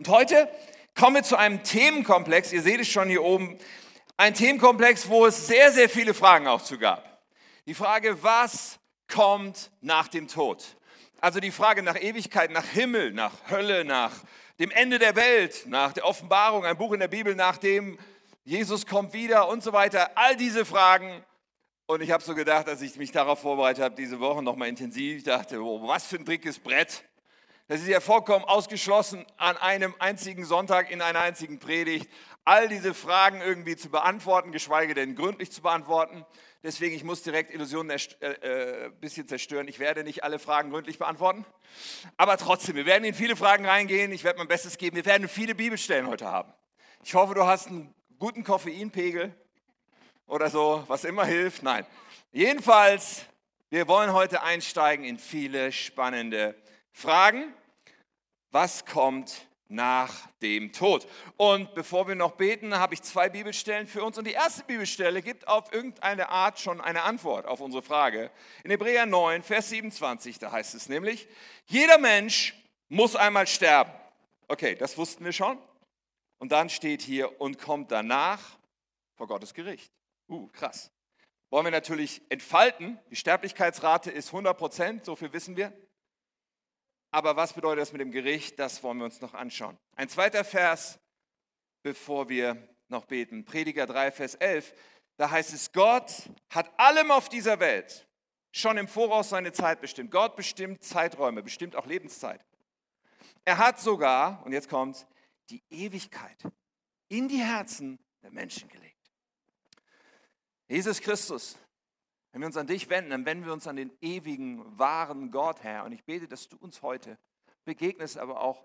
Und heute kommen wir zu einem Themenkomplex, ihr seht es schon hier oben, ein Themenkomplex, wo es sehr, sehr viele Fragen auch zu gab. Die Frage, was kommt nach dem Tod? Also die Frage nach Ewigkeit, nach Himmel, nach Hölle, nach dem Ende der Welt, nach der Offenbarung, ein Buch in der Bibel, nach dem Jesus kommt wieder und so weiter. All diese Fragen. Und ich habe so gedacht, als ich mich darauf vorbereitet habe, diese Woche nochmal intensiv, ich dachte, oh, was für ein dickes Brett. Das ist ja vollkommen ausgeschlossen, an einem einzigen Sonntag in einer einzigen Predigt all diese Fragen irgendwie zu beantworten, geschweige denn gründlich zu beantworten. Deswegen, ich muss direkt Illusionen ein äh, äh, bisschen zerstören. Ich werde nicht alle Fragen gründlich beantworten. Aber trotzdem, wir werden in viele Fragen reingehen. Ich werde mein Bestes geben. Wir werden viele Bibelstellen heute haben. Ich hoffe, du hast einen guten Koffeinpegel oder so, was immer hilft. Nein. Jedenfalls, wir wollen heute einsteigen in viele spannende Fragen. Was kommt nach dem Tod. Und bevor wir noch beten, habe ich zwei Bibelstellen für uns. Und die erste Bibelstelle gibt auf irgendeine Art schon eine Antwort auf unsere Frage. In Hebräer 9, Vers 27, da heißt es nämlich, jeder Mensch muss einmal sterben. Okay, das wussten wir schon. Und dann steht hier, und kommt danach vor Gottes Gericht. Uh, krass. Wollen wir natürlich entfalten. Die Sterblichkeitsrate ist 100 Prozent, so viel wissen wir. Aber was bedeutet das mit dem Gericht? Das wollen wir uns noch anschauen. Ein zweiter Vers, bevor wir noch beten. Prediger 3, Vers 11. Da heißt es, Gott hat allem auf dieser Welt schon im Voraus seine Zeit bestimmt. Gott bestimmt Zeiträume, bestimmt auch Lebenszeit. Er hat sogar, und jetzt kommt die Ewigkeit in die Herzen der Menschen gelegt. Jesus Christus wenn wir uns an dich wenden, dann wenden wir uns an den ewigen, wahren Gott, Herr. Und ich bete, dass du uns heute begegnest, aber auch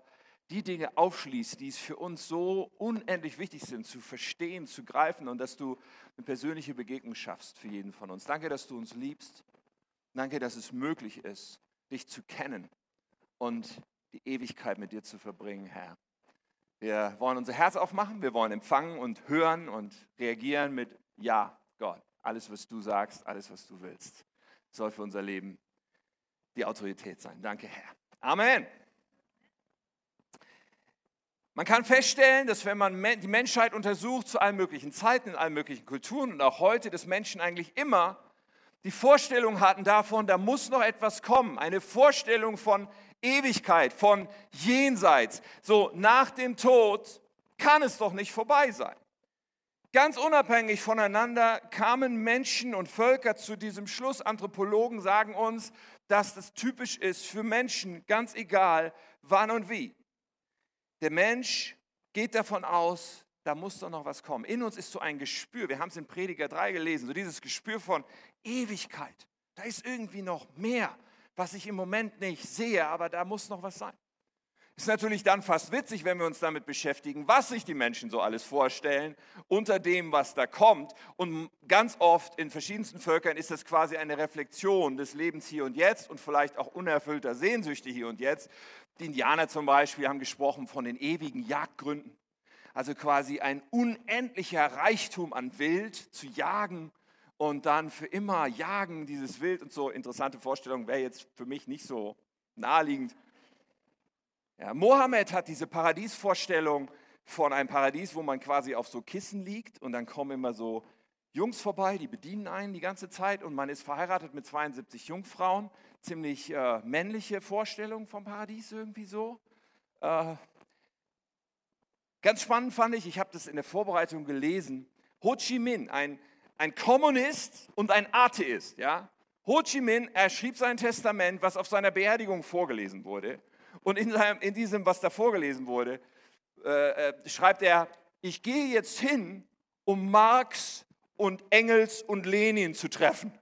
die Dinge aufschließt, die es für uns so unendlich wichtig sind, zu verstehen, zu greifen und dass du eine persönliche Begegnung schaffst für jeden von uns. Danke, dass du uns liebst. Danke, dass es möglich ist, dich zu kennen und die Ewigkeit mit dir zu verbringen, Herr. Wir wollen unser Herz aufmachen, wir wollen empfangen und hören und reagieren mit Ja, Gott. Alles, was du sagst, alles, was du willst, soll für unser Leben die Autorität sein. Danke, Herr. Amen. Man kann feststellen, dass wenn man die Menschheit untersucht zu allen möglichen Zeiten, in allen möglichen Kulturen und auch heute, dass Menschen eigentlich immer die Vorstellung hatten davon, da muss noch etwas kommen. Eine Vorstellung von Ewigkeit, von Jenseits. So nach dem Tod kann es doch nicht vorbei sein. Ganz unabhängig voneinander kamen Menschen und Völker zu diesem Schluss. Anthropologen sagen uns, dass das typisch ist für Menschen, ganz egal wann und wie. Der Mensch geht davon aus, da muss doch noch was kommen. In uns ist so ein Gespür, wir haben es in Prediger 3 gelesen, so dieses Gespür von Ewigkeit. Da ist irgendwie noch mehr, was ich im Moment nicht sehe, aber da muss noch was sein. Ist natürlich dann fast witzig, wenn wir uns damit beschäftigen, was sich die Menschen so alles vorstellen unter dem, was da kommt. Und ganz oft in verschiedensten Völkern ist das quasi eine Reflexion des Lebens hier und jetzt und vielleicht auch unerfüllter Sehnsüchte hier und jetzt. Die Indianer zum Beispiel haben gesprochen von den ewigen Jagdgründen. Also quasi ein unendlicher Reichtum an Wild zu jagen und dann für immer jagen dieses Wild und so. Interessante Vorstellung wäre jetzt für mich nicht so naheliegend. Ja, Mohammed hat diese Paradiesvorstellung von einem Paradies, wo man quasi auf so Kissen liegt und dann kommen immer so Jungs vorbei, die bedienen einen die ganze Zeit und man ist verheiratet mit 72 Jungfrauen. Ziemlich äh, männliche Vorstellung vom Paradies irgendwie so. Äh, ganz spannend fand ich, ich habe das in der Vorbereitung gelesen, Ho Chi Minh, ein, ein Kommunist und ein Atheist. Ja? Ho Chi Minh, er schrieb sein Testament, was auf seiner Beerdigung vorgelesen wurde. Und in, seinem, in diesem, was da vorgelesen wurde, äh, äh, schreibt er, ich gehe jetzt hin, um Marx und Engels und Lenin zu treffen.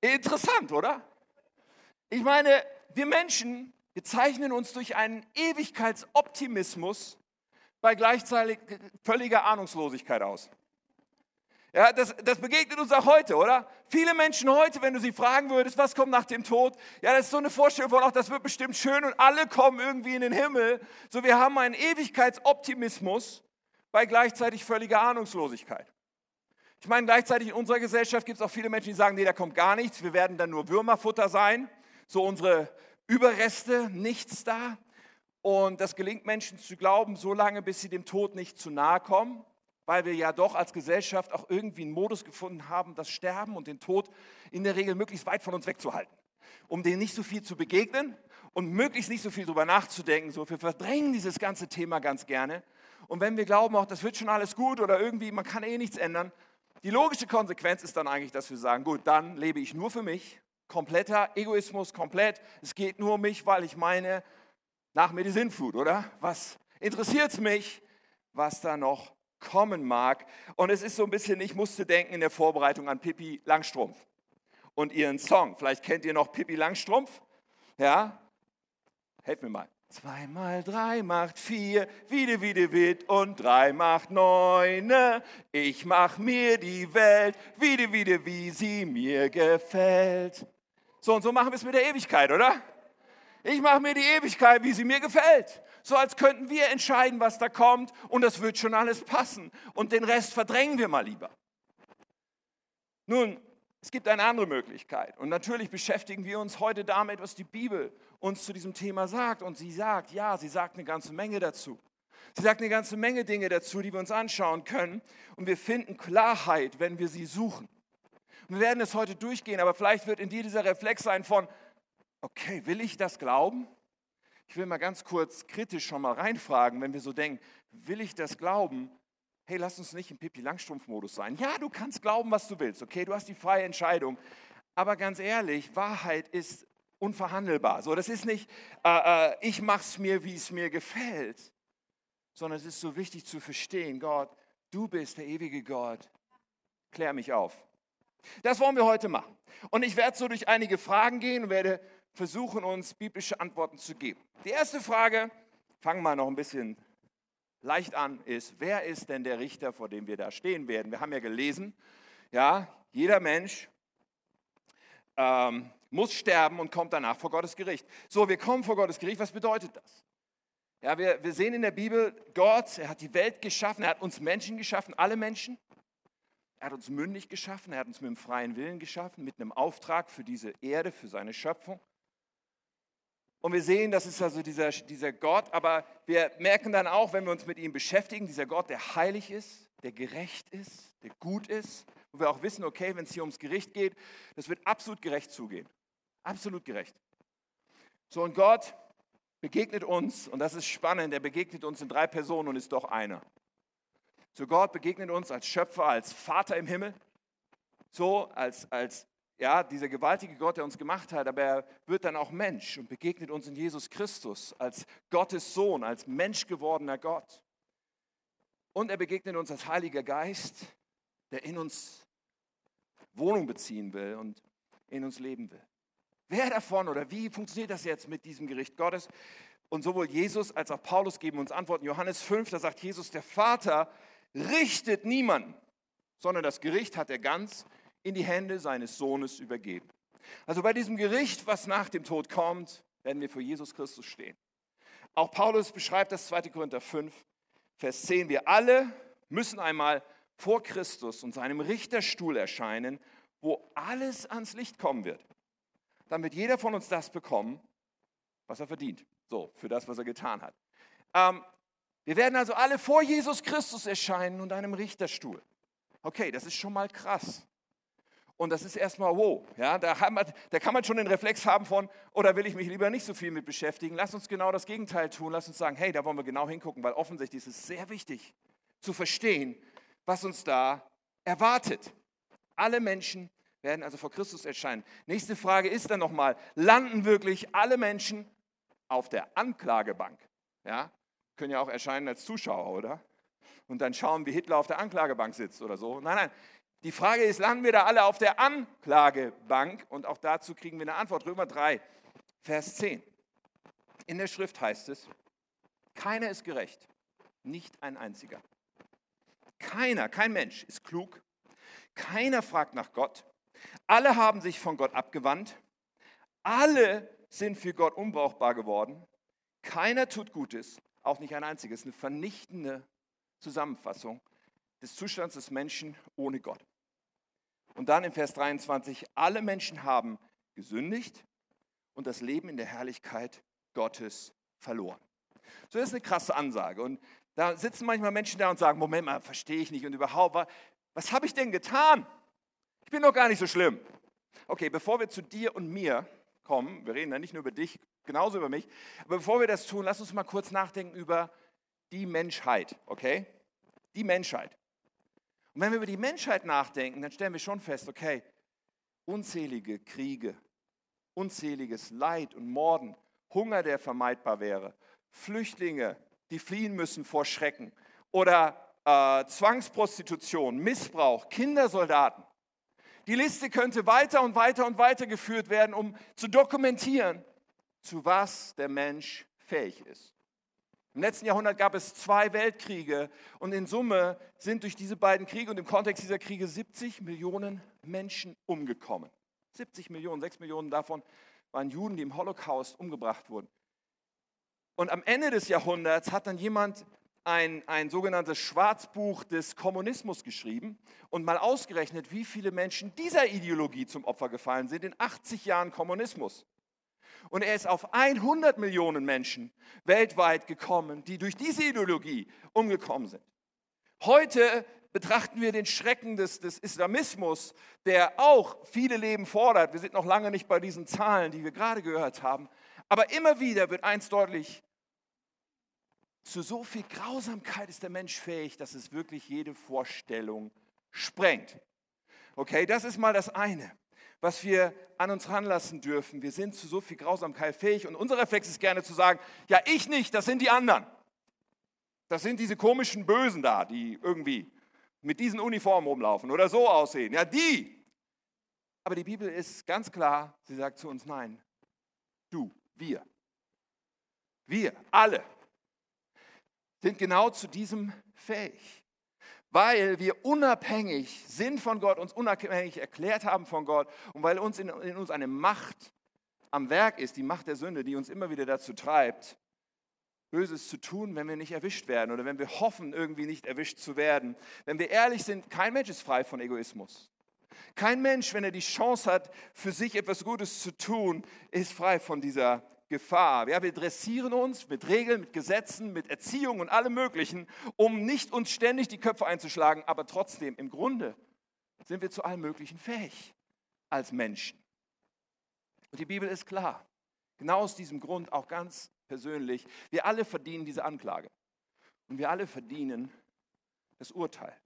Interessant, oder? Ich meine, wir Menschen, wir zeichnen uns durch einen Ewigkeitsoptimismus bei gleichzeitig völliger Ahnungslosigkeit aus. Ja, das, das begegnet uns auch heute, oder? Viele Menschen heute, wenn du sie fragen würdest, was kommt nach dem Tod? Ja, das ist so eine Vorstellung von, ach, das wird bestimmt schön und alle kommen irgendwie in den Himmel. So, wir haben einen Ewigkeitsoptimismus bei gleichzeitig völliger Ahnungslosigkeit. Ich meine, gleichzeitig in unserer Gesellschaft gibt es auch viele Menschen, die sagen, nee, da kommt gar nichts, wir werden dann nur Würmerfutter sein. So unsere Überreste, nichts da. Und das gelingt Menschen zu glauben, so lange, bis sie dem Tod nicht zu nahe kommen, weil wir ja doch als Gesellschaft auch irgendwie einen Modus gefunden haben, das Sterben und den Tod in der Regel möglichst weit von uns wegzuhalten, um denen nicht so viel zu begegnen und möglichst nicht so viel darüber nachzudenken. So, wir verdrängen dieses ganze Thema ganz gerne. Und wenn wir glauben, auch das wird schon alles gut oder irgendwie, man kann eh nichts ändern, die logische Konsequenz ist dann eigentlich, dass wir sagen, gut, dann lebe ich nur für mich, kompletter Egoismus, komplett, es geht nur um mich, weil ich meine, nach mir die Sinnflut, oder? Was interessiert es mich, was da noch kommen mag? Und es ist so ein bisschen, ich musste denken in der Vorbereitung an Pippi Langstrumpf und ihren Song. Vielleicht kennt ihr noch Pippi Langstrumpf. Ja? Helft mir mal. Zwei mal drei macht vier, wieder, wieder, wit und drei macht neune. Ich mach mir die Welt, wieder, wieder, wie sie mir gefällt. So und so machen wir es mit der Ewigkeit, oder? Ich mache mir die Ewigkeit, wie sie mir gefällt. So als könnten wir entscheiden, was da kommt und das wird schon alles passen. Und den Rest verdrängen wir mal lieber. Nun, es gibt eine andere Möglichkeit. Und natürlich beschäftigen wir uns heute damit, was die Bibel uns zu diesem Thema sagt. Und sie sagt, ja, sie sagt eine ganze Menge dazu. Sie sagt eine ganze Menge Dinge dazu, die wir uns anschauen können. Und wir finden Klarheit, wenn wir sie suchen. wir werden es heute durchgehen, aber vielleicht wird in dir dieser Reflex sein von, okay, will ich das glauben? Ich will mal ganz kurz kritisch schon mal reinfragen, wenn wir so denken, will ich das glauben? Hey, lass uns nicht im Pippi Langstrumpf-Modus sein. Ja, du kannst glauben, was du willst, okay? Du hast die freie Entscheidung. Aber ganz ehrlich, Wahrheit ist unverhandelbar. So, das ist nicht, äh, äh, ich mach's mir, wie es mir gefällt, sondern es ist so wichtig zu verstehen, Gott, du bist der ewige Gott. Klär mich auf. Das wollen wir heute machen. Und ich werde so durch einige Fragen gehen und werde versuchen, uns biblische Antworten zu geben. Die erste Frage, fangen wir noch ein bisschen leicht an, ist, wer ist denn der Richter, vor dem wir da stehen werden? Wir haben ja gelesen, ja, jeder Mensch ähm, muss sterben und kommt danach vor Gottes Gericht. So, wir kommen vor Gottes Gericht, was bedeutet das? Ja, wir, wir sehen in der Bibel, Gott, er hat die Welt geschaffen, er hat uns Menschen geschaffen, alle Menschen. Er hat uns mündig geschaffen, er hat uns mit dem freien Willen geschaffen, mit einem Auftrag für diese Erde, für seine Schöpfung. Und wir sehen, das ist also dieser, dieser Gott, aber wir merken dann auch, wenn wir uns mit ihm beschäftigen, dieser Gott, der heilig ist, der gerecht ist, der gut ist, wo wir auch wissen, okay, wenn es hier ums Gericht geht, das wird absolut gerecht zugehen. Absolut gerecht. So, und Gott begegnet uns, und das ist spannend, er begegnet uns in drei Personen und ist doch einer. So, Gott begegnet uns als Schöpfer, als Vater im Himmel, so als, als ja, dieser gewaltige Gott, der uns gemacht hat, aber er wird dann auch Mensch und begegnet uns in Jesus Christus als Gottes Sohn, als Mensch gewordener Gott. Und er begegnet uns als Heiliger Geist, der in uns Wohnung beziehen will und in uns leben will. Wer davon oder wie funktioniert das jetzt mit diesem Gericht Gottes? Und sowohl Jesus als auch Paulus geben uns Antworten. Johannes 5, da sagt Jesus, der Vater richtet niemanden, sondern das Gericht hat er ganz in die Hände seines Sohnes übergeben. Also bei diesem Gericht, was nach dem Tod kommt, werden wir vor Jesus Christus stehen. Auch Paulus beschreibt das 2. Korinther 5, Vers 10. Wir alle müssen einmal vor Christus und seinem Richterstuhl erscheinen, wo alles ans Licht kommen wird. Dann wird jeder von uns das bekommen, was er verdient. So, für das, was er getan hat. Ähm, wir werden also alle vor Jesus Christus erscheinen und einem Richterstuhl. Okay, das ist schon mal krass. Und das ist erstmal wow. Ja, da, man, da, kann man schon den Reflex haben von, oder will ich mich lieber nicht so viel mit beschäftigen? Lass uns genau das Gegenteil tun. Lass uns sagen, hey, da wollen wir genau hingucken, weil offensichtlich ist es sehr wichtig zu verstehen, was uns da erwartet. Alle Menschen werden also vor Christus erscheinen. Nächste Frage ist dann nochmal, landen wirklich alle Menschen auf der Anklagebank? Ja, können ja auch erscheinen als Zuschauer, oder? Und dann schauen, wie Hitler auf der Anklagebank sitzt oder so. Nein, nein, die Frage ist, landen wir da alle auf der Anklagebank? Und auch dazu kriegen wir eine Antwort. Römer 3, Vers 10. In der Schrift heißt es, keiner ist gerecht, nicht ein einziger. Keiner, kein Mensch ist klug. Keiner fragt nach Gott. Alle haben sich von Gott abgewandt. Alle sind für Gott unbrauchbar geworden. Keiner tut Gutes, auch nicht ein einziges. Eine vernichtende Zusammenfassung des Zustands des Menschen ohne Gott. Und dann im Vers 23, alle Menschen haben gesündigt und das Leben in der Herrlichkeit Gottes verloren. So das ist eine krasse Ansage. Und da sitzen manchmal Menschen da und sagen, Moment mal, verstehe ich nicht und überhaupt, was, was habe ich denn getan? Ich bin doch gar nicht so schlimm. Okay, bevor wir zu dir und mir kommen, wir reden ja nicht nur über dich, genauso über mich, aber bevor wir das tun, lass uns mal kurz nachdenken über die Menschheit, okay? Die Menschheit. Und wenn wir über die Menschheit nachdenken, dann stellen wir schon fest, okay, unzählige Kriege, unzähliges Leid und Morden, Hunger, der vermeidbar wäre, Flüchtlinge, die fliehen müssen vor Schrecken oder äh, Zwangsprostitution, Missbrauch, Kindersoldaten. Die Liste könnte weiter und weiter und weiter geführt werden, um zu dokumentieren, zu was der Mensch fähig ist. Im letzten Jahrhundert gab es zwei Weltkriege und in Summe sind durch diese beiden Kriege und im Kontext dieser Kriege 70 Millionen Menschen umgekommen. 70 Millionen, 6 Millionen davon waren Juden, die im Holocaust umgebracht wurden. Und am Ende des Jahrhunderts hat dann jemand ein, ein sogenanntes Schwarzbuch des Kommunismus geschrieben und mal ausgerechnet, wie viele Menschen dieser Ideologie zum Opfer gefallen sind in 80 Jahren Kommunismus. Und er ist auf 100 Millionen Menschen weltweit gekommen, die durch diese Ideologie umgekommen sind. Heute betrachten wir den Schrecken des, des, Islamismus, der auch viele Leben fordert. Wir sind noch lange nicht bei diesen Zahlen, die wir gerade gehört haben. Aber immer wieder wird eins deutlich, zu so viel Grausamkeit ist der Mensch fähig, dass es wirklich jede Vorstellung sprengt. Okay, das ist mal das eine, was wir an uns ranlassen dürfen. Wir sind zu so viel Grausamkeit fähig und unser Reflex ist gerne zu sagen, ja, ich nicht, das sind die anderen. Das sind diese komischen Bösen da, die irgendwie mit diesen Uniformen rumlaufen oder so aussehen. Ja, die. Aber die Bibel ist ganz klar, sie sagt zu uns, nein, du, wir. Wir, alle sind genau zu diesem fähig. Weil wir unabhängig sind von Gott, uns unabhängig erklärt haben von Gott und weil uns in, in uns eine Macht am Werk ist, die Macht der Sünde, die uns immer wieder dazu treibt, Böses zu tun, wenn wir nicht erwischt werden oder wenn wir hoffen, irgendwie nicht erwischt zu werden. Wenn wir ehrlich sind, kein Mensch ist frei von Egoismus. Kein Mensch, wenn er die Chance hat, für sich etwas Gutes zu tun, ist frei von dieser Gefahr. Ja, wir dressieren uns mit Regeln, mit Gesetzen, mit Erziehung und allem Möglichen, um nicht uns ständig die Köpfe einzuschlagen, aber trotzdem im Grunde sind wir zu allem Möglichen fähig als Menschen. Und die Bibel ist klar. Genau aus diesem Grund auch ganz persönlich. Wir alle verdienen diese Anklage. Und wir alle verdienen das Urteil.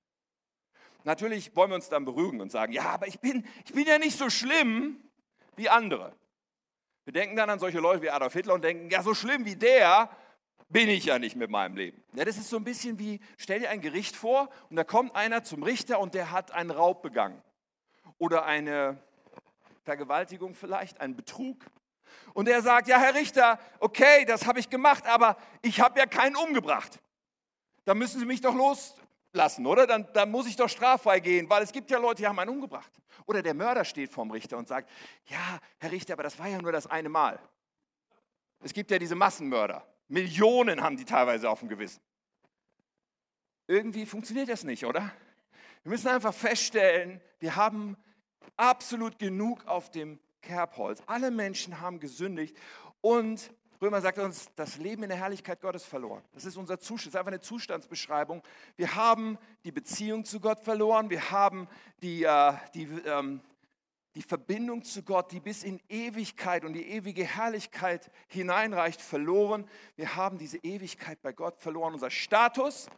Natürlich wollen wir uns dann beruhigen und sagen, ja, aber ich bin, ich bin ja nicht so schlimm wie andere. Wir denken dann an solche Leute wie Adolf Hitler und denken, ja, so schlimm wie der bin ich ja nicht mit meinem Leben. Ja, das ist so ein bisschen wie, stell dir ein Gericht vor und da kommt einer zum Richter und der hat einen Raub begangen. Oder eine Vergewaltigung vielleicht, einen Betrug. Und er sagt, ja, Herr Richter, okay, das habe ich gemacht, aber ich habe ja keinen umgebracht. Da müssen Sie mich doch loslassen, oder? Dann, dann muss ich doch straffrei gehen, weil es gibt ja Leute, die haben einen umgebracht. Oder der Mörder steht vorm Richter und sagt, ja, Herr Richter, aber das war ja nur das eine Mal. Es gibt ja diese Massenmörder. Millionen haben die teilweise auf dem Gewissen. Irgendwie funktioniert das nicht, oder? Wir müssen einfach feststellen, wir haben absolut genug auf dem Kerbholz. Alle Menschen haben gesündigt und Römer sagt uns, das Leben in der Herrlichkeit Gottes verloren. Das ist unser Zustand, das ist einfach eine Zustandsbeschreibung. Wir haben die Beziehung zu Gott verloren, wir haben die, äh, die, ähm, die Verbindung zu Gott, die bis in Ewigkeit und die ewige Herrlichkeit hineinreicht, verloren. Wir haben diese Ewigkeit bei Gott verloren. Unser Status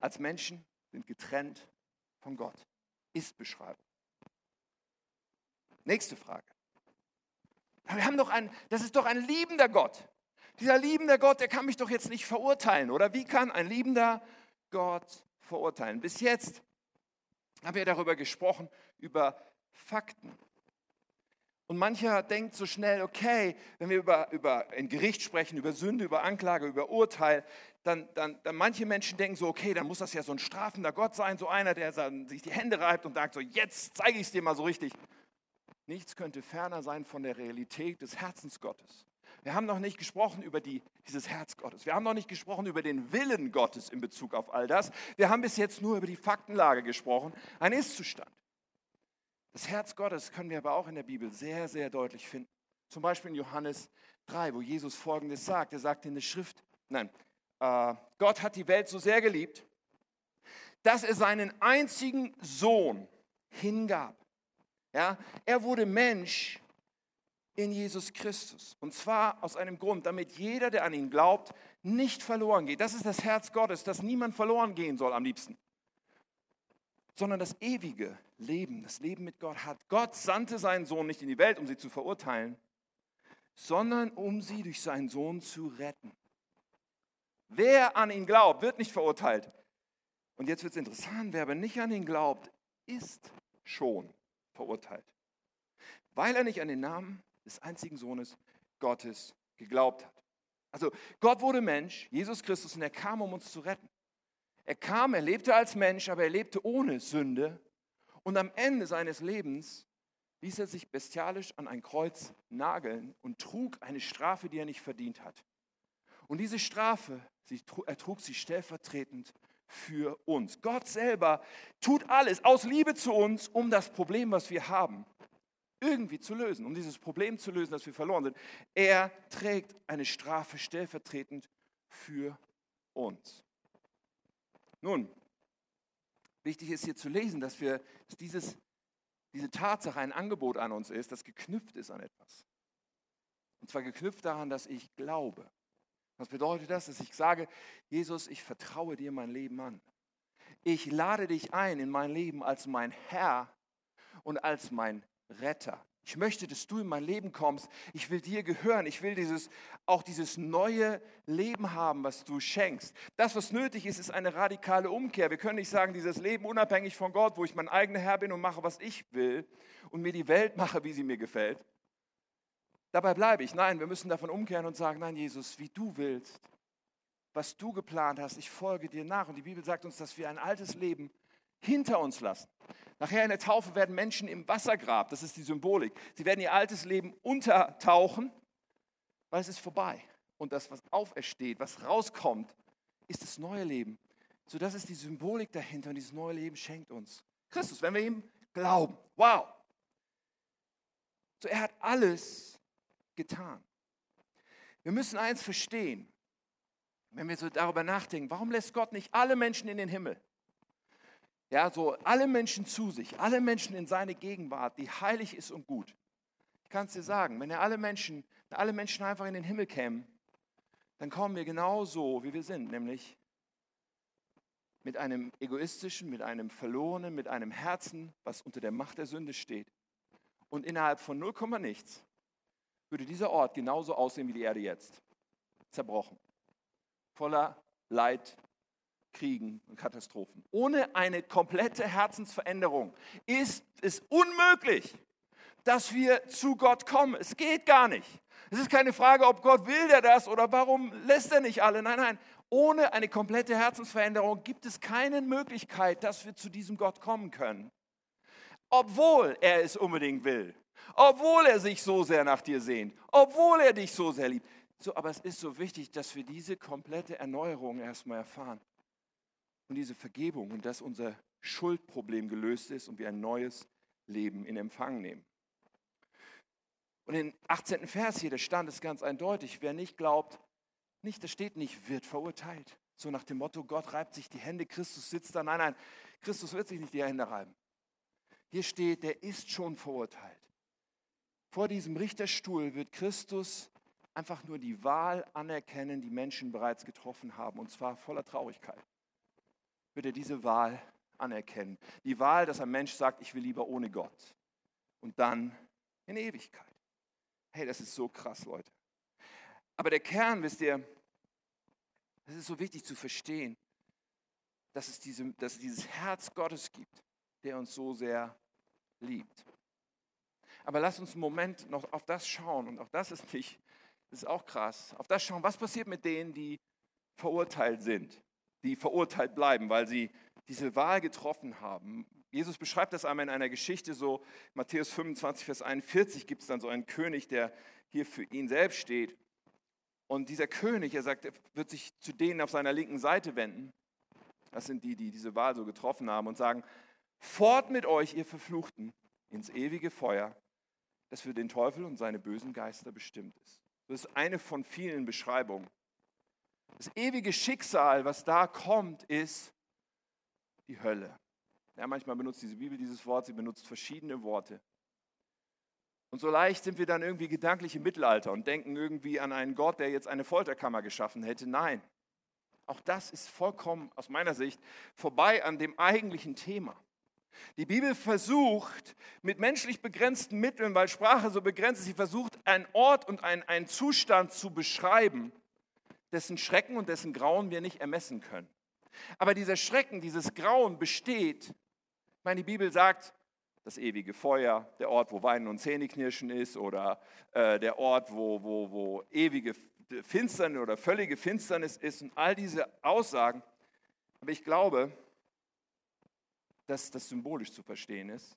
als Menschen sind getrennt von Gott. Ist Beschreibung. Nächste Frage. Wir haben doch ein, das ist doch ein liebender Gott. Dieser liebende Gott, der kann mich doch jetzt nicht verurteilen, oder? Wie kann ein liebender Gott verurteilen? Bis jetzt haben wir darüber gesprochen, über Fakten. Und mancher denkt so schnell, okay, wenn wir über, über ein Gericht sprechen, über Sünde, über Anklage, über Urteil, dann, dann, dann manche Menschen denken so, okay, dann muss das ja so ein strafender Gott sein, so einer, der sich die Hände reibt und sagt so, jetzt zeige ich es dir mal so richtig. Nichts könnte ferner sein von der Realität des Herzens Gottes. Wir haben noch nicht gesprochen über die, dieses Herz Gottes. Wir haben noch nicht gesprochen über den Willen Gottes in Bezug auf all das. Wir haben bis jetzt nur über die Faktenlage gesprochen, ein Ist-Zustand. Das Herz Gottes können wir aber auch in der Bibel sehr, sehr deutlich finden. Zum Beispiel in Johannes 3, wo Jesus Folgendes sagt. Er sagt in der Schrift, nein, äh, Gott hat die Welt so sehr geliebt, dass er seinen einzigen Sohn hingab. Ja, er wurde Mensch in Jesus Christus. Und zwar aus einem Grund, damit jeder, der an ihn glaubt, nicht verloren geht. Das ist das Herz Gottes, dass niemand verloren gehen soll am liebsten, sondern das ewige Leben, das Leben mit Gott hat. Gott sandte seinen Sohn nicht in die Welt, um sie zu verurteilen, sondern um sie durch seinen Sohn zu retten. Wer an ihn glaubt, wird nicht verurteilt. Und jetzt wird es interessant, wer aber nicht an ihn glaubt, ist schon verurteilt, weil er nicht an den Namen des einzigen Sohnes Gottes geglaubt hat. Also Gott wurde Mensch, Jesus Christus, und er kam, um uns zu retten. Er kam, er lebte als Mensch, aber er lebte ohne Sünde. Und am Ende seines Lebens ließ er sich bestialisch an ein Kreuz nageln und trug eine Strafe, die er nicht verdient hat. Und diese Strafe, er trug sie stellvertretend für uns. Gott selber tut alles aus Liebe zu uns, um das Problem, was wir haben, irgendwie zu lösen, um dieses Problem zu lösen, dass wir verloren sind. Er trägt eine Strafe stellvertretend für uns. Nun, wichtig ist hier zu lesen, dass, wir, dass dieses, diese Tatsache ein Angebot an uns ist, das geknüpft ist an etwas. Und zwar geknüpft daran, dass ich glaube. Was bedeutet das? Dass ich sage, Jesus, ich vertraue dir mein Leben an. Ich lade dich ein in mein Leben als mein Herr und als mein Retter. Ich möchte, dass du in mein Leben kommst. Ich will dir gehören. Ich will dieses, auch dieses neue Leben haben, was du schenkst. Das, was nötig ist, ist eine radikale Umkehr. Wir können nicht sagen, dieses Leben unabhängig von Gott, wo ich mein eigener Herr bin und mache, was ich will und mir die Welt mache, wie sie mir gefällt. Dabei bleibe ich. Nein, wir müssen davon umkehren und sagen, nein, Jesus, wie du willst, was du geplant hast, ich folge dir nach. Und die Bibel sagt uns, dass wir ein altes Leben hinter uns lassen. Nachher in der Taufe werden Menschen im Wassergrab, das ist die Symbolik. Sie werden ihr altes Leben untertauchen, weil es ist vorbei. Und das, was aufersteht, was rauskommt, ist das neue Leben. So, das ist die Symbolik dahinter und dieses neue Leben schenkt uns Christus, wenn wir ihm glauben. Wow! So, er hat alles getan. Wir müssen eins verstehen, wenn wir so darüber nachdenken, warum lässt Gott nicht alle Menschen in den Himmel? Ja, so alle Menschen zu sich, alle Menschen in seine Gegenwart, die heilig ist und gut. Ich kann es dir sagen, wenn er alle Menschen, alle Menschen einfach in den Himmel kämen, dann kommen wir genau so, wie wir sind, nämlich mit einem egoistischen, mit einem verlorenen, mit einem Herzen, was unter der Macht der Sünde steht. Und innerhalb von 0, nichts würde dieser Ort genauso aussehen wie die Erde jetzt. Zerbrochen. Voller Leid, Kriegen und Katastrophen. Ohne eine komplette Herzensveränderung ist es unmöglich, dass wir zu Gott kommen. Es geht gar nicht. Es ist keine Frage, ob Gott will der das oder warum lässt er nicht alle. Nein, nein. Ohne eine komplette Herzensveränderung gibt es keine Möglichkeit, dass wir zu diesem Gott kommen können. Obwohl er es unbedingt will. Obwohl er sich so sehr nach dir sehnt. Obwohl er dich so sehr liebt. So, aber es ist so wichtig, dass wir diese komplette Erneuerung erstmal erfahren und diese Vergebung und dass unser Schuldproblem gelöst ist und wir ein neues Leben in Empfang nehmen. Und im 18. Vers hier, da stand es ganz eindeutig, wer nicht glaubt, nicht, da steht nicht, wird verurteilt. So nach dem Motto, Gott reibt sich die Hände, Christus sitzt da. Nein, nein, Christus wird sich nicht die Hände reiben. Hier steht, der ist schon verurteilt. Vor diesem Richterstuhl wird Christus einfach nur die Wahl anerkennen, die Menschen bereits getroffen haben, und zwar voller Traurigkeit wird er diese Wahl anerkennen. Die Wahl, dass ein Mensch sagt, ich will lieber ohne Gott. Und dann in Ewigkeit. Hey, das ist so krass, Leute. Aber der Kern, wisst ihr, es ist so wichtig zu verstehen, dass es, diese, dass es dieses Herz Gottes gibt, der uns so sehr liebt. Aber lass uns einen Moment noch auf das schauen. Und auch das ist nicht, das ist auch krass. Auf das schauen, was passiert mit denen, die verurteilt sind die verurteilt bleiben, weil sie diese Wahl getroffen haben. Jesus beschreibt das einmal in einer Geschichte so, Matthäus 25, Vers 41 gibt es dann so einen König, der hier für ihn selbst steht. Und dieser König, er sagt, er wird sich zu denen auf seiner linken Seite wenden. Das sind die, die diese Wahl so getroffen haben und sagen, fort mit euch, ihr Verfluchten, ins ewige Feuer, das für den Teufel und seine bösen Geister bestimmt ist. Das ist eine von vielen Beschreibungen. Das ewige Schicksal, was da kommt, ist die Hölle. Ja, manchmal benutzt diese Bibel dieses Wort, sie benutzt verschiedene Worte. Und so leicht sind wir dann irgendwie gedanklich im Mittelalter und denken irgendwie an einen Gott, der jetzt eine Folterkammer geschaffen hätte. Nein, auch das ist vollkommen aus meiner Sicht vorbei an dem eigentlichen Thema. Die Bibel versucht mit menschlich begrenzten Mitteln, weil Sprache so begrenzt ist, sie versucht einen Ort und einen, einen Zustand zu beschreiben, dessen Schrecken und dessen Grauen wir nicht ermessen können. Aber dieser Schrecken, dieses Grauen besteht, ich meine, die Bibel sagt, das ewige Feuer, der Ort, wo Weinen und Zähneknirschen ist oder äh, der Ort, wo, wo, wo ewige Finsternis oder völlige Finsternis ist und all diese Aussagen. Aber ich glaube, dass das symbolisch zu verstehen ist,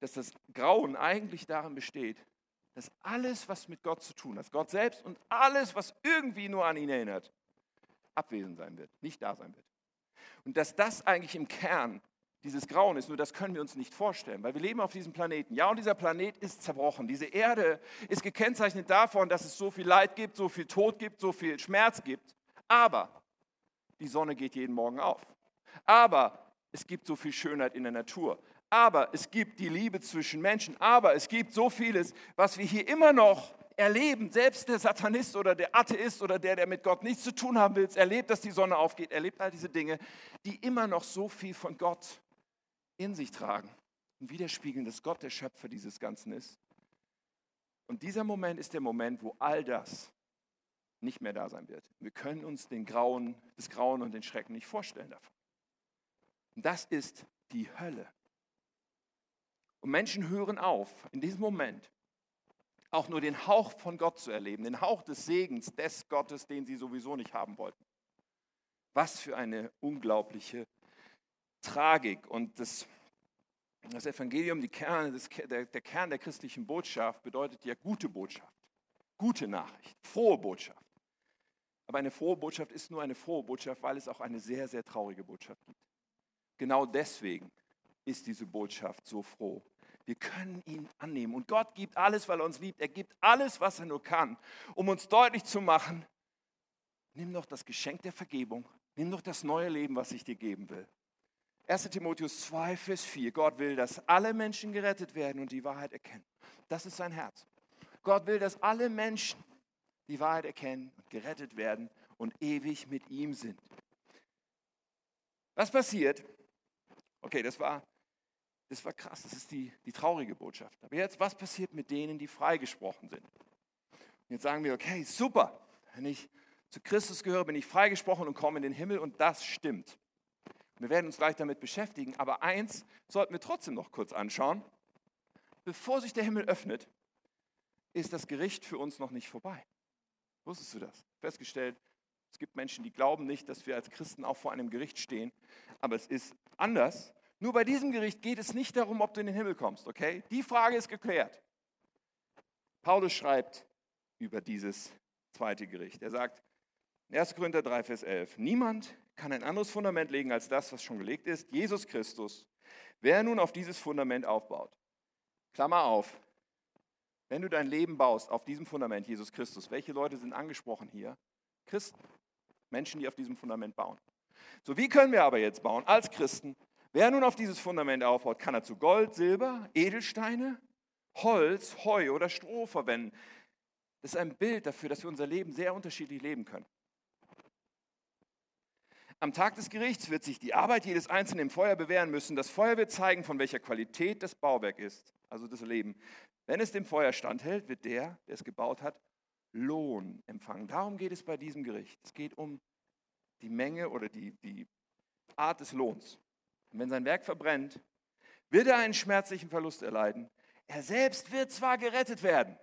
dass das Grauen eigentlich darin besteht, dass alles, was mit Gott zu tun hat, Gott selbst und alles, was irgendwie nur an ihn erinnert, abwesend sein wird, nicht da sein wird. Und dass das eigentlich im Kern dieses Grauen ist, nur das können wir uns nicht vorstellen, weil wir leben auf diesem Planeten. Ja, und dieser Planet ist zerbrochen. Diese Erde ist gekennzeichnet davon, dass es so viel Leid gibt, so viel Tod gibt, so viel Schmerz gibt. Aber die Sonne geht jeden Morgen auf. Aber es gibt so viel Schönheit in der Natur. Aber es gibt die Liebe zwischen Menschen. Aber es gibt so vieles, was wir hier immer noch erleben. Selbst der Satanist oder der Atheist oder der, der mit Gott nichts zu tun haben will, erlebt, dass die Sonne aufgeht, erlebt all diese Dinge, die immer noch so viel von Gott in sich tragen und widerspiegeln, dass Gott der Schöpfer dieses Ganzen ist. Und dieser Moment ist der Moment, wo all das nicht mehr da sein wird. Wir können uns den Grauen, das Grauen und den Schrecken nicht vorstellen davon. Und das ist die Hölle. Und Menschen hören auf, in diesem Moment auch nur den Hauch von Gott zu erleben, den Hauch des Segens des Gottes, den sie sowieso nicht haben wollten. Was für eine unglaubliche Tragik. Und das, das Evangelium, die Kern, das, der, der Kern der christlichen Botschaft bedeutet ja gute Botschaft, gute Nachricht, frohe Botschaft. Aber eine frohe Botschaft ist nur eine frohe Botschaft, weil es auch eine sehr, sehr traurige Botschaft gibt. Genau deswegen ist diese Botschaft so froh. Wir können ihn annehmen. Und Gott gibt alles, weil er uns liebt. Er gibt alles, was er nur kann, um uns deutlich zu machen, nimm doch das Geschenk der Vergebung, nimm doch das neue Leben, was ich dir geben will. 1 Timotheus 2, Vers 4. Gott will, dass alle Menschen gerettet werden und die Wahrheit erkennen. Das ist sein Herz. Gott will, dass alle Menschen die Wahrheit erkennen und gerettet werden und ewig mit ihm sind. Was passiert? Okay, das war, das war krass. Das ist die, die traurige Botschaft. Aber jetzt, was passiert mit denen, die freigesprochen sind? Und jetzt sagen wir, okay, super. Wenn ich zu Christus gehöre, bin ich freigesprochen und komme in den Himmel und das stimmt. Wir werden uns gleich damit beschäftigen, aber eins sollten wir trotzdem noch kurz anschauen. Bevor sich der Himmel öffnet, ist das Gericht für uns noch nicht vorbei. Wusstest du das? Festgestellt, es gibt Menschen, die glauben nicht, dass wir als Christen auch vor einem Gericht stehen, aber es ist anders. Nur bei diesem Gericht geht es nicht darum, ob du in den Himmel kommst, okay? Die Frage ist geklärt. Paulus schreibt über dieses zweite Gericht. Er sagt, 1. Korinther 3, Vers 11, niemand kann ein anderes Fundament legen als das, was schon gelegt ist, Jesus Christus. Wer nun auf dieses Fundament aufbaut, Klammer auf, wenn du dein Leben baust auf diesem Fundament, Jesus Christus, welche Leute sind angesprochen hier? Christen, Menschen, die auf diesem Fundament bauen. So, wie können wir aber jetzt bauen als Christen? Wer nun auf dieses Fundament aufbaut, kann er zu Gold, Silber, Edelsteine, Holz, Heu oder Stroh verwenden. Das ist ein Bild dafür, dass wir unser Leben sehr unterschiedlich leben können. Am Tag des Gerichts wird sich die Arbeit jedes Einzelnen im Feuer bewähren müssen. Das Feuer wird zeigen, von welcher Qualität das Bauwerk ist, also das Leben. Wenn es dem Feuer standhält, wird der, der es gebaut hat, Lohn empfangen. Darum geht es bei diesem Gericht. Es geht um die Menge oder die, die Art des Lohns. Und wenn sein Werk verbrennt, wird er einen schmerzlichen Verlust erleiden. Er selbst wird zwar gerettet werden.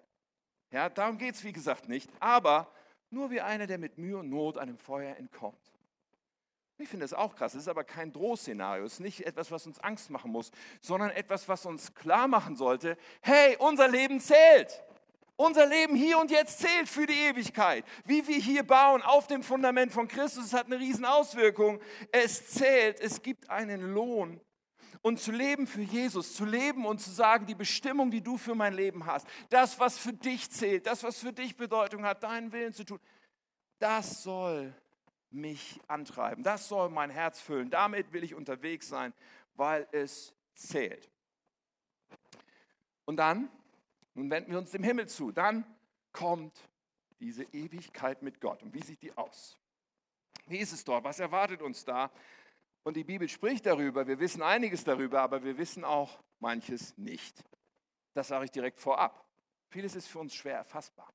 Ja, darum geht es wie gesagt nicht, aber nur wie einer, der mit Mühe und Not einem Feuer entkommt. Ich finde das auch krass. Es ist aber kein Drohszenario. Es ist nicht etwas, was uns Angst machen muss, sondern etwas, was uns klar machen sollte: hey, unser Leben zählt. Unser Leben hier und jetzt zählt für die Ewigkeit. Wie wir hier bauen auf dem Fundament von Christus, hat eine riesen Auswirkung. Es zählt, es gibt einen Lohn. und zu leben für Jesus, zu leben und zu sagen, die Bestimmung, die du für mein Leben hast, das, was für dich zählt, das, was für dich Bedeutung hat, deinen Willen zu tun, das soll mich antreiben, das soll mein Herz füllen. Damit will ich unterwegs sein, weil es zählt. Und dann, nun wenden wir uns dem Himmel zu, dann kommt diese Ewigkeit mit Gott. Und wie sieht die aus? Wie ist es dort? Was erwartet uns da? Und die Bibel spricht darüber. Wir wissen einiges darüber, aber wir wissen auch manches nicht. Das sage ich direkt vorab. Vieles ist für uns schwer erfassbar,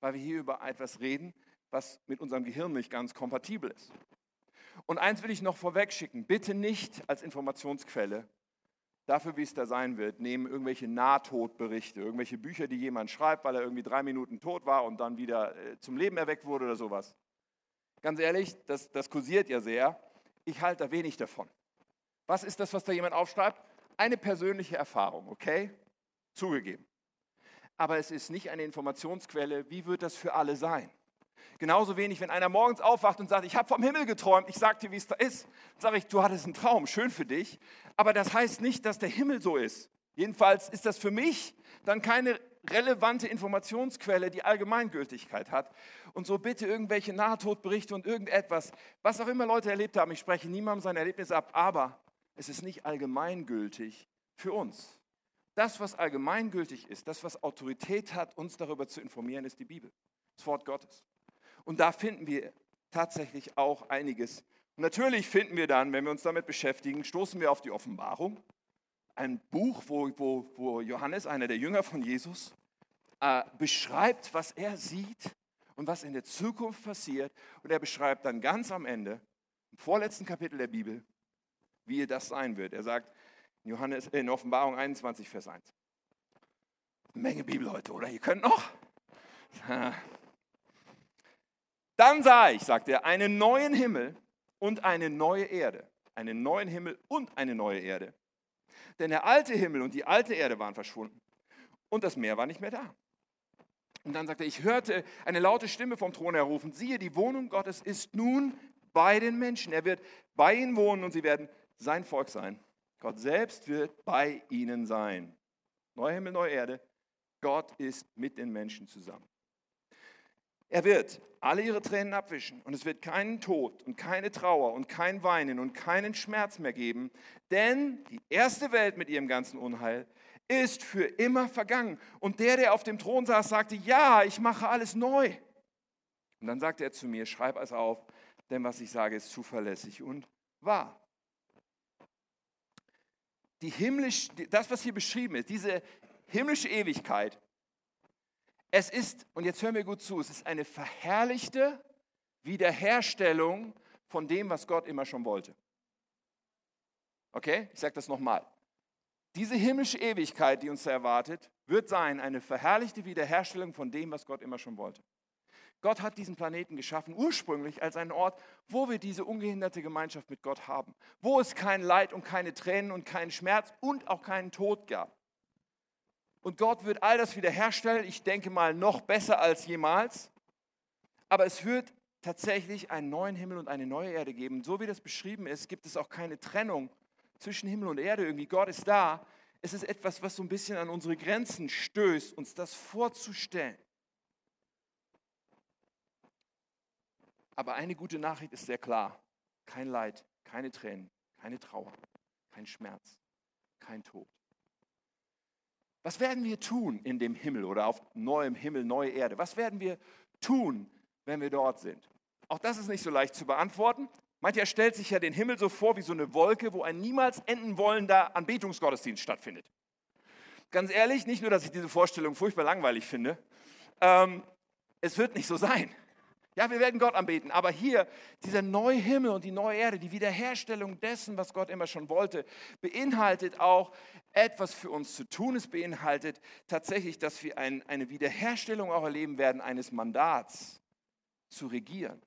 weil wir hier über etwas reden, was mit unserem Gehirn nicht ganz kompatibel ist. Und eins will ich noch vorweg schicken. Bitte nicht als Informationsquelle dafür, wie es da sein wird, nehmen irgendwelche Nahtodberichte, irgendwelche Bücher, die jemand schreibt, weil er irgendwie drei Minuten tot war und dann wieder äh, zum Leben erweckt wurde oder sowas. Ganz ehrlich, das, das kursiert ja sehr. Ich halte da wenig davon. Was ist das, was da jemand aufschreibt? Eine persönliche Erfahrung, okay? Zugegeben. Aber es ist nicht eine Informationsquelle. Wie wird das für alle sein? Genauso wenig, wenn einer morgens aufwacht und sagt, ich habe vom Himmel geträumt, ich sage dir, wie es da ist, sage ich, du hattest einen Traum, schön für dich. Aber das heißt nicht, dass der Himmel so ist. Jedenfalls ist das für mich dann keine relevante Informationsquelle, die Allgemeingültigkeit hat. Und so bitte irgendwelche Nahtodberichte und irgendetwas, was auch immer Leute erlebt haben. Ich spreche niemandem sein Erlebnis ab, aber es ist nicht allgemeingültig für uns. Das, was allgemeingültig ist, das, was Autorität hat, uns darüber zu informieren, ist die Bibel, das Wort Gottes. Und da finden wir tatsächlich auch einiges. Und natürlich finden wir dann, wenn wir uns damit beschäftigen, stoßen wir auf die Offenbarung ein Buch, wo, wo, wo Johannes, einer der Jünger von Jesus, äh, beschreibt, was er sieht und was in der Zukunft passiert. Und er beschreibt dann ganz am Ende, im vorletzten Kapitel der Bibel, wie das sein wird. Er sagt in, Johannes, in Offenbarung 21, Vers 1. Eine Menge Bibel heute, oder? Ihr könnt noch? Dann sah ich, sagt er, einen neuen Himmel und eine neue Erde. Einen neuen Himmel und eine neue Erde. Denn der alte Himmel und die alte Erde waren verschwunden und das Meer war nicht mehr da. Und dann sagt er, ich hörte eine laute Stimme vom Thron herrufen, siehe, die Wohnung Gottes ist nun bei den Menschen. Er wird bei ihnen wohnen und sie werden sein Volk sein. Gott selbst wird bei ihnen sein. Neuer Himmel, neue Erde. Gott ist mit den Menschen zusammen. Er wird alle ihre Tränen abwischen und es wird keinen Tod und keine Trauer und kein Weinen und keinen Schmerz mehr geben, denn die erste Welt mit ihrem ganzen Unheil ist für immer vergangen. Und der, der auf dem Thron saß, sagte, ja, ich mache alles neu. Und dann sagte er zu mir, schreib es auf, denn was ich sage, ist zuverlässig und wahr. Die himmlisch, das, was hier beschrieben ist, diese himmlische Ewigkeit, es ist, und jetzt hören wir gut zu, es ist eine verherrlichte Wiederherstellung von dem, was Gott immer schon wollte. Okay, ich sage das nochmal. Diese himmlische Ewigkeit, die uns erwartet, wird sein eine verherrlichte Wiederherstellung von dem, was Gott immer schon wollte. Gott hat diesen Planeten geschaffen, ursprünglich als einen Ort, wo wir diese ungehinderte Gemeinschaft mit Gott haben, wo es kein Leid und keine Tränen und keinen Schmerz und auch keinen Tod gab. Und Gott wird all das wiederherstellen, ich denke mal noch besser als jemals. Aber es wird tatsächlich einen neuen Himmel und eine neue Erde geben. So wie das beschrieben ist, gibt es auch keine Trennung zwischen Himmel und Erde. Irgendwie Gott ist da. Es ist etwas, was so ein bisschen an unsere Grenzen stößt, uns das vorzustellen. Aber eine gute Nachricht ist sehr klar. Kein Leid, keine Tränen, keine Trauer, kein Schmerz, kein Tod. Was werden wir tun in dem Himmel oder auf neuem Himmel, neue Erde? Was werden wir tun, wenn wir dort sind? Auch das ist nicht so leicht zu beantworten. Mancher stellt sich ja den Himmel so vor wie so eine Wolke, wo ein niemals enden wollender Anbetungsgottesdienst stattfindet. Ganz ehrlich, nicht nur, dass ich diese Vorstellung furchtbar langweilig finde, ähm, es wird nicht so sein. Ja, wir werden Gott anbeten, aber hier dieser neue Himmel und die neue Erde, die Wiederherstellung dessen, was Gott immer schon wollte, beinhaltet auch etwas für uns zu tun. Es beinhaltet tatsächlich, dass wir ein, eine Wiederherstellung auch erleben werden eines Mandats zu regieren.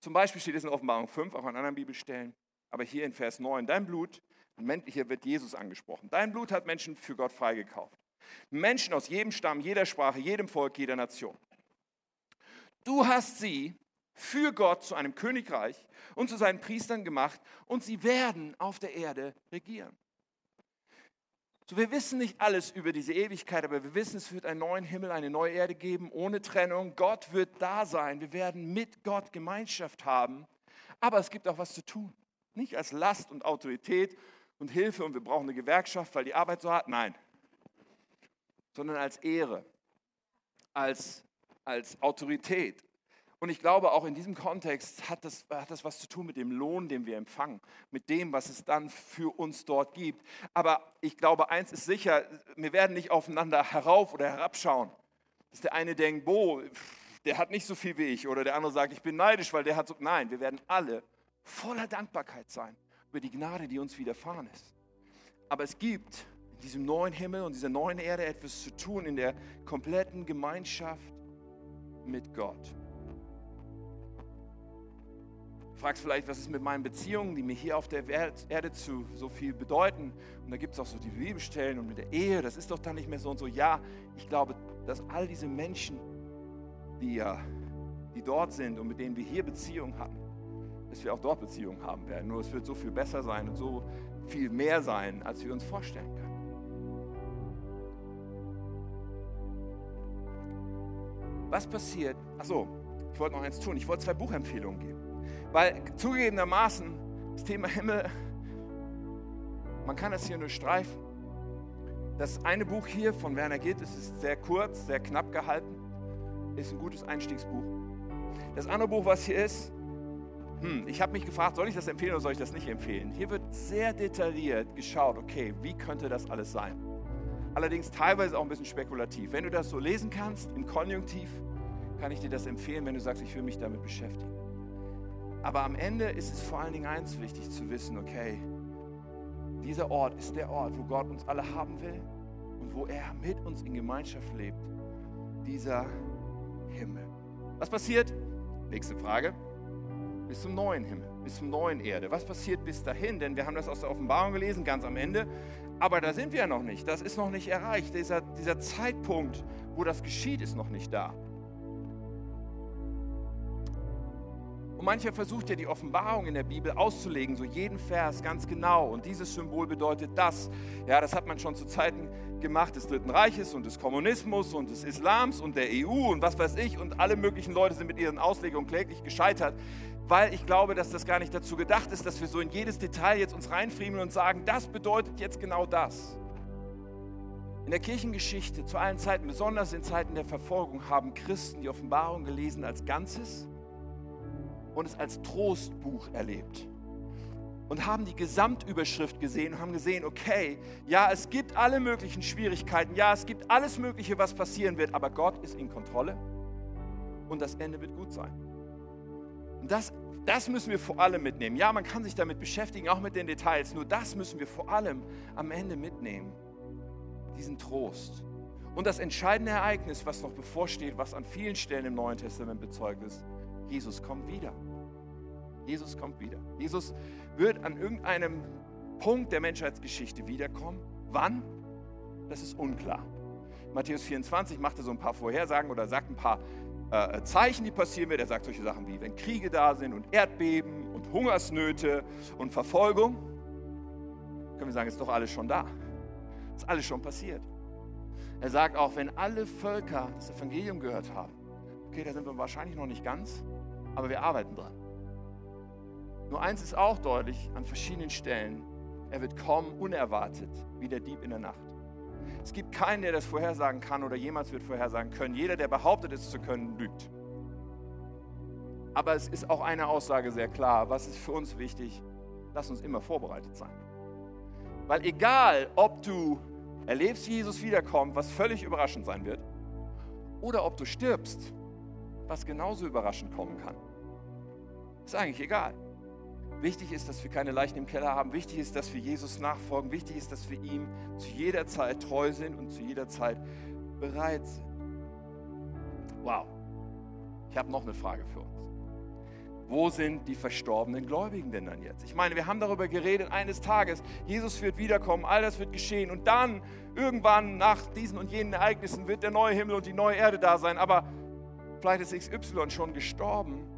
Zum Beispiel steht es in Offenbarung 5, auch an anderen Bibelstellen, aber hier in Vers 9, dein Blut, hier wird Jesus angesprochen, dein Blut hat Menschen für Gott freigekauft. Menschen aus jedem Stamm, jeder Sprache, jedem Volk, jeder Nation. Du hast sie für Gott zu einem Königreich und zu seinen Priestern gemacht und sie werden auf der Erde regieren. So, wir wissen nicht alles über diese Ewigkeit, aber wir wissen, es wird einen neuen Himmel, eine neue Erde geben, ohne Trennung. Gott wird da sein. Wir werden mit Gott Gemeinschaft haben. Aber es gibt auch was zu tun. Nicht als Last und Autorität und Hilfe und wir brauchen eine Gewerkschaft, weil die Arbeit so hart. Nein. Sondern als Ehre, als, als Autorität, und ich glaube, auch in diesem Kontext hat das, hat das was zu tun mit dem Lohn, den wir empfangen, mit dem, was es dann für uns dort gibt. Aber ich glaube, eins ist sicher, wir werden nicht aufeinander herauf oder herabschauen. Dass der eine denkt, boah, der hat nicht so viel wie ich. Oder der andere sagt, ich bin neidisch, weil der hat so. Nein, wir werden alle voller Dankbarkeit sein über die Gnade, die uns widerfahren ist. Aber es gibt in diesem neuen Himmel und dieser neuen Erde etwas zu tun in der kompletten Gemeinschaft mit Gott fragst vielleicht, was ist mit meinen Beziehungen, die mir hier auf der Erde zu so viel bedeuten. Und da gibt es auch so die Bibelstellen und mit der Ehe, das ist doch dann nicht mehr so und so. Ja, ich glaube, dass all diese Menschen, die, ja, die dort sind und mit denen wir hier Beziehungen hatten, dass wir auch dort Beziehungen haben werden. Nur es wird so viel besser sein und so viel mehr sein, als wir uns vorstellen können. Was passiert? Achso, ich wollte noch eins tun. Ich wollte zwei Buchempfehlungen geben. Weil zugegebenermaßen, das Thema Himmel, man kann das hier nur streifen. Das eine Buch hier von Werner Gitt, es ist sehr kurz, sehr knapp gehalten, ist ein gutes Einstiegsbuch. Das andere Buch, was hier ist, hm, ich habe mich gefragt, soll ich das empfehlen oder soll ich das nicht empfehlen? Hier wird sehr detailliert geschaut, okay, wie könnte das alles sein? Allerdings teilweise auch ein bisschen spekulativ. Wenn du das so lesen kannst, im Konjunktiv, kann ich dir das empfehlen, wenn du sagst, ich will mich damit beschäftigen. Aber am Ende ist es vor allen Dingen eins wichtig zu wissen, okay, dieser Ort ist der Ort, wo Gott uns alle haben will und wo er mit uns in Gemeinschaft lebt. Dieser Himmel. Was passiert? Nächste Frage. Bis zum neuen Himmel, bis zum neuen Erde. Was passiert bis dahin? Denn wir haben das aus der Offenbarung gelesen, ganz am Ende. Aber da sind wir ja noch nicht. Das ist noch nicht erreicht. Dieser, dieser Zeitpunkt, wo das geschieht, ist noch nicht da. Und mancher versucht ja die Offenbarung in der Bibel auszulegen, so jeden Vers ganz genau. Und dieses Symbol bedeutet das. Ja, das hat man schon zu Zeiten gemacht des Dritten Reiches und des Kommunismus und des Islams und der EU und was weiß ich. Und alle möglichen Leute sind mit ihren Auslegungen kläglich gescheitert, weil ich glaube, dass das gar nicht dazu gedacht ist, dass wir so in jedes Detail jetzt uns reinfriemeln und sagen, das bedeutet jetzt genau das. In der Kirchengeschichte zu allen Zeiten, besonders in Zeiten der Verfolgung, haben Christen die Offenbarung gelesen als Ganzes und es als Trostbuch erlebt. Und haben die Gesamtüberschrift gesehen und haben gesehen, okay, ja, es gibt alle möglichen Schwierigkeiten, ja, es gibt alles Mögliche, was passieren wird, aber Gott ist in Kontrolle und das Ende wird gut sein. Und das, das müssen wir vor allem mitnehmen. Ja, man kann sich damit beschäftigen, auch mit den Details, nur das müssen wir vor allem am Ende mitnehmen. Diesen Trost. Und das entscheidende Ereignis, was noch bevorsteht, was an vielen Stellen im Neuen Testament bezeugt ist, Jesus kommt wieder. Jesus kommt wieder. Jesus wird an irgendeinem Punkt der Menschheitsgeschichte wiederkommen. Wann? Das ist unklar. Matthäus 24 macht so ein paar Vorhersagen oder sagt ein paar äh, Zeichen, die passieren werden. Er sagt solche Sachen wie, wenn Kriege da sind und Erdbeben und Hungersnöte und Verfolgung, können wir sagen, ist doch alles schon da. Ist alles schon passiert. Er sagt auch, wenn alle Völker das Evangelium gehört haben, okay, da sind wir wahrscheinlich noch nicht ganz, aber wir arbeiten dran. Nur eins ist auch deutlich an verschiedenen Stellen. Er wird kommen unerwartet, wie der Dieb in der Nacht. Es gibt keinen, der das vorhersagen kann oder jemals wird vorhersagen können. Jeder, der behauptet, es zu können, lügt. Aber es ist auch eine Aussage sehr klar. Was ist für uns wichtig? Lass uns immer vorbereitet sein. Weil egal, ob du erlebst, wie Jesus wiederkommt, was völlig überraschend sein wird, oder ob du stirbst, was genauso überraschend kommen kann. Ist eigentlich egal. Wichtig ist, dass wir keine Leichen im Keller haben. Wichtig ist, dass wir Jesus nachfolgen. Wichtig ist, dass wir ihm zu jeder Zeit treu sind und zu jeder Zeit bereit sind. Wow. Ich habe noch eine Frage für uns. Wo sind die verstorbenen Gläubigen denn dann jetzt? Ich meine, wir haben darüber geredet, eines Tages, Jesus wird wiederkommen, all das wird geschehen und dann, irgendwann nach diesen und jenen Ereignissen, wird der neue Himmel und die neue Erde da sein. Aber vielleicht ist XY schon gestorben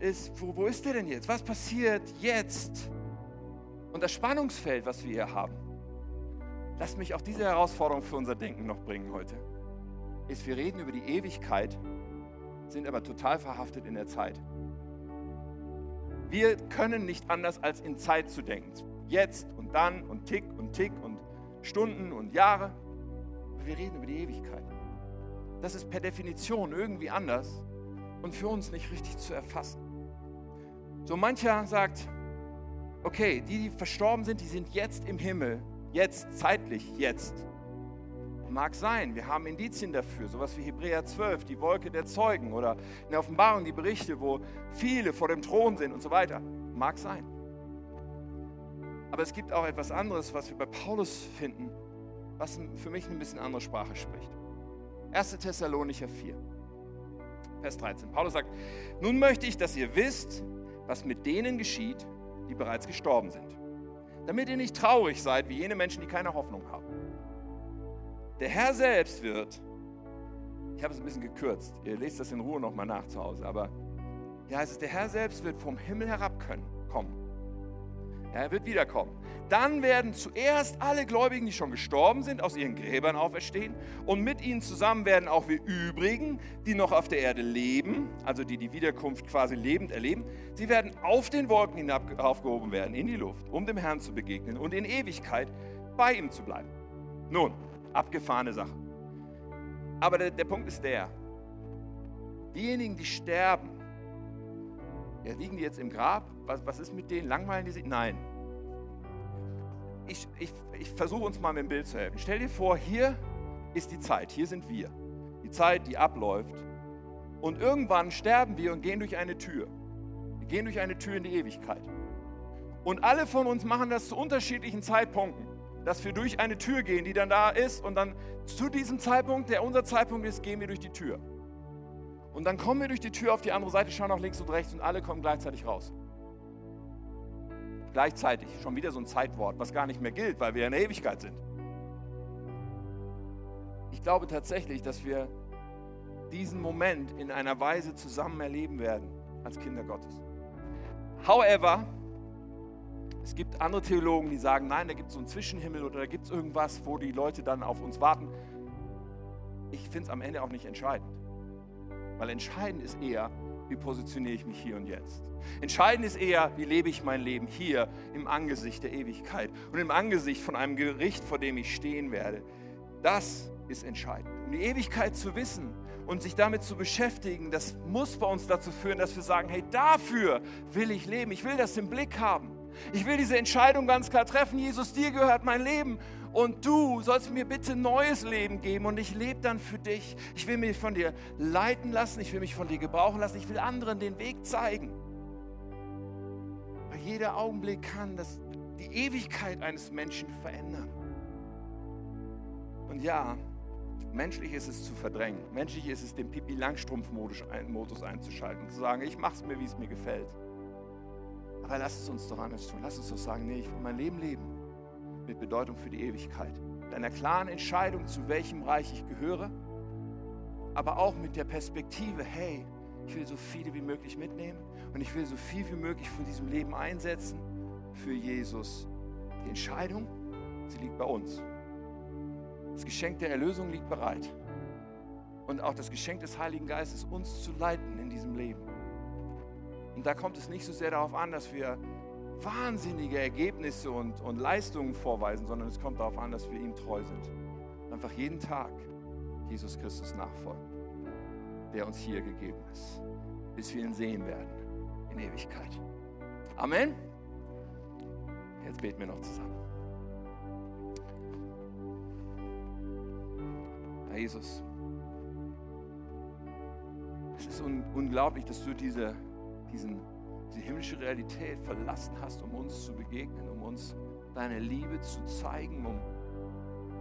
ist, wo, wo ist der denn jetzt? Was passiert jetzt? Und das Spannungsfeld, was wir hier haben, lasst mich auch diese Herausforderung für unser Denken noch bringen heute, ist, wir reden über die Ewigkeit, sind aber total verhaftet in der Zeit. Wir können nicht anders als in Zeit zu denken. Jetzt und dann und Tick und Tick und Stunden und Jahre. Wir reden über die Ewigkeit. Das ist per Definition irgendwie anders und für uns nicht richtig zu erfassen. So mancher sagt, okay, die, die verstorben sind, die sind jetzt im Himmel, jetzt, zeitlich, jetzt. Mag sein, wir haben Indizien dafür, sowas wie Hebräer 12, die Wolke der Zeugen oder in der Offenbarung die Berichte, wo viele vor dem Thron sind und so weiter. Mag sein. Aber es gibt auch etwas anderes, was wir bei Paulus finden, was für mich eine bisschen andere Sprache spricht. 1. Thessalonicher 4, Vers 13. Paulus sagt, nun möchte ich, dass ihr wisst, was mit denen geschieht, die bereits gestorben sind, damit ihr nicht traurig seid wie jene Menschen, die keine Hoffnung haben. Der Herr selbst wird, ich habe es ein bisschen gekürzt, ihr lest das in Ruhe nochmal nach zu Hause, aber hier heißt es, der Herr selbst wird vom Himmel herab kommen er wird wiederkommen. Dann werden zuerst alle Gläubigen, die schon gestorben sind, aus ihren Gräbern auferstehen. Und mit ihnen zusammen werden auch wir übrigen, die noch auf der Erde leben, also die die Wiederkunft quasi lebend erleben, sie werden auf den Wolken hinab aufgehoben werden, in die Luft, um dem Herrn zu begegnen und in Ewigkeit bei ihm zu bleiben. Nun, abgefahrene Sache. Aber der, der Punkt ist der, diejenigen, die sterben, ja, liegen die jetzt im Grab? Was, was ist mit denen? Langweilen die sich? Nein. Ich, ich, ich versuche uns mal mit dem Bild zu helfen. Stell dir vor, hier ist die Zeit, hier sind wir. Die Zeit, die abläuft. Und irgendwann sterben wir und gehen durch eine Tür. Wir gehen durch eine Tür in die Ewigkeit. Und alle von uns machen das zu unterschiedlichen Zeitpunkten, dass wir durch eine Tür gehen, die dann da ist. Und dann zu diesem Zeitpunkt, der unser Zeitpunkt ist, gehen wir durch die Tür. Und dann kommen wir durch die Tür auf die andere Seite, schauen nach links und rechts und alle kommen gleichzeitig raus. Gleichzeitig, schon wieder so ein Zeitwort, was gar nicht mehr gilt, weil wir in der Ewigkeit sind. Ich glaube tatsächlich, dass wir diesen Moment in einer Weise zusammen erleben werden als Kinder Gottes. However, es gibt andere Theologen, die sagen, nein, da gibt es so einen Zwischenhimmel oder da gibt es irgendwas, wo die Leute dann auf uns warten. Ich finde es am Ende auch nicht entscheidend. Weil entscheidend ist eher, wie positioniere ich mich hier und jetzt. Entscheidend ist eher, wie lebe ich mein Leben hier im Angesicht der Ewigkeit und im Angesicht von einem Gericht, vor dem ich stehen werde. Das ist entscheidend. Um die Ewigkeit zu wissen und sich damit zu beschäftigen, das muss bei uns dazu führen, dass wir sagen, hey, dafür will ich leben. Ich will das im Blick haben. Ich will diese Entscheidung ganz klar treffen. Jesus, dir gehört mein Leben und du sollst mir bitte neues Leben geben und ich lebe dann für dich. Ich will mich von dir leiten lassen, ich will mich von dir gebrauchen lassen, ich will anderen den Weg zeigen. Weil jeder Augenblick kann das, die Ewigkeit eines Menschen verändern. Und ja, menschlich ist es zu verdrängen. Menschlich ist es, den Pipi-Langstrumpf-Modus einzuschalten und zu sagen, ich mache es mir, wie es mir gefällt. Aber lass es uns doch anders tun. Lass uns doch sagen, nee, ich will mein Leben leben mit Bedeutung für die Ewigkeit. Mit einer klaren Entscheidung, zu welchem Reich ich gehöre, aber auch mit der Perspektive, hey, ich will so viele wie möglich mitnehmen und ich will so viel wie möglich von diesem Leben einsetzen für Jesus. Die Entscheidung, sie liegt bei uns. Das Geschenk der Erlösung liegt bereit. Und auch das Geschenk des Heiligen Geistes, uns zu leiten in diesem Leben. Und da kommt es nicht so sehr darauf an, dass wir wahnsinnige Ergebnisse und, und Leistungen vorweisen, sondern es kommt darauf an, dass wir ihm treu sind. Einfach jeden Tag Jesus Christus nachfolgen, der uns hier gegeben ist, bis wir ihn sehen werden in Ewigkeit. Amen. Jetzt beten wir noch zusammen. Herr Jesus, es ist un unglaublich, dass du diese, diesen diese himmlische Realität verlassen hast, um uns zu begegnen, um uns deine Liebe zu zeigen, um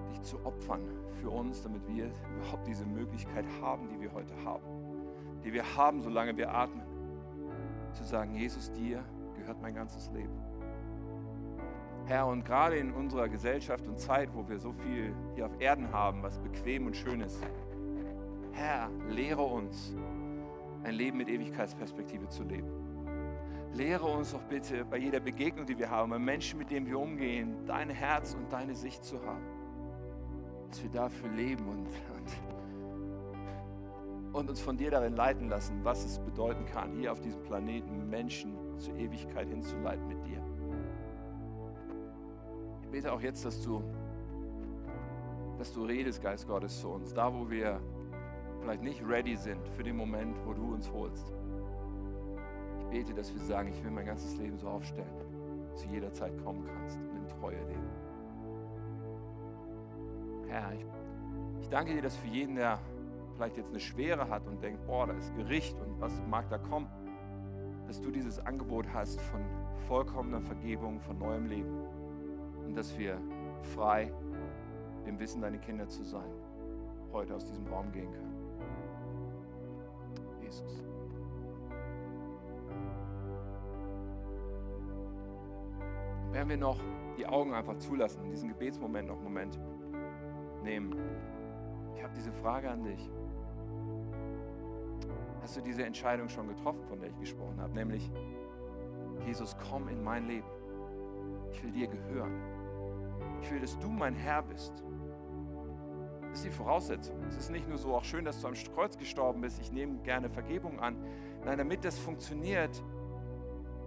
dich zu opfern für uns, damit wir überhaupt diese Möglichkeit haben, die wir heute haben, die wir haben, solange wir atmen, zu sagen, Jesus, dir gehört mein ganzes Leben. Herr, und gerade in unserer Gesellschaft und Zeit, wo wir so viel hier auf Erden haben, was bequem und schön ist, Herr, lehre uns, ein Leben mit Ewigkeitsperspektive zu leben. Lehre uns doch bitte bei jeder Begegnung, die wir haben, bei Menschen, mit denen wir umgehen, dein Herz und deine Sicht zu haben. Dass wir dafür leben und, und, und uns von dir darin leiten lassen, was es bedeuten kann, hier auf diesem Planeten Menschen zur Ewigkeit hinzuleiten mit dir. Ich bete auch jetzt, dass du, dass du redest, Geist Gottes, zu uns, da wo wir vielleicht nicht ready sind für den Moment, wo du uns holst. Bete, dass wir sagen, ich will mein ganzes Leben so aufstellen, dass du jederzeit kommen kannst und in Treue leben. Herr, ich, ich danke dir, dass für jeden, der vielleicht jetzt eine Schwere hat und denkt, boah, da ist Gericht und was mag da kommen, dass du dieses Angebot hast von vollkommener Vergebung, von neuem Leben und dass wir frei dem Wissen, deine Kinder zu sein, heute aus diesem Raum gehen können. Jesus. Werden wir noch die Augen einfach zulassen, diesen Gebetsmoment noch einen Moment nehmen. Ich habe diese Frage an dich. Hast du diese Entscheidung schon getroffen, von der ich gesprochen habe? Nämlich, Jesus, komm in mein Leben. Ich will dir gehören. Ich will, dass du mein Herr bist. Das ist die Voraussetzung. Es ist nicht nur so, auch schön, dass du am Kreuz gestorben bist, ich nehme gerne Vergebung an. Nein, damit das funktioniert,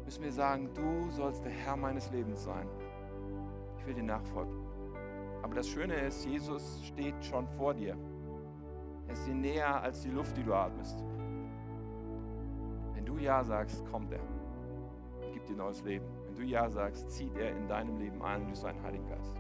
müssen wir sagen, du sollst der Herr meines Lebens sein. Ich will dir nachfolgen. Aber das Schöne ist, Jesus steht schon vor dir. Er ist dir näher als die Luft, die du atmest. Wenn du Ja sagst, kommt er und gibt dir neues Leben. Wenn du Ja sagst, zieht er in deinem Leben ein durch seinen Heiligen Geist.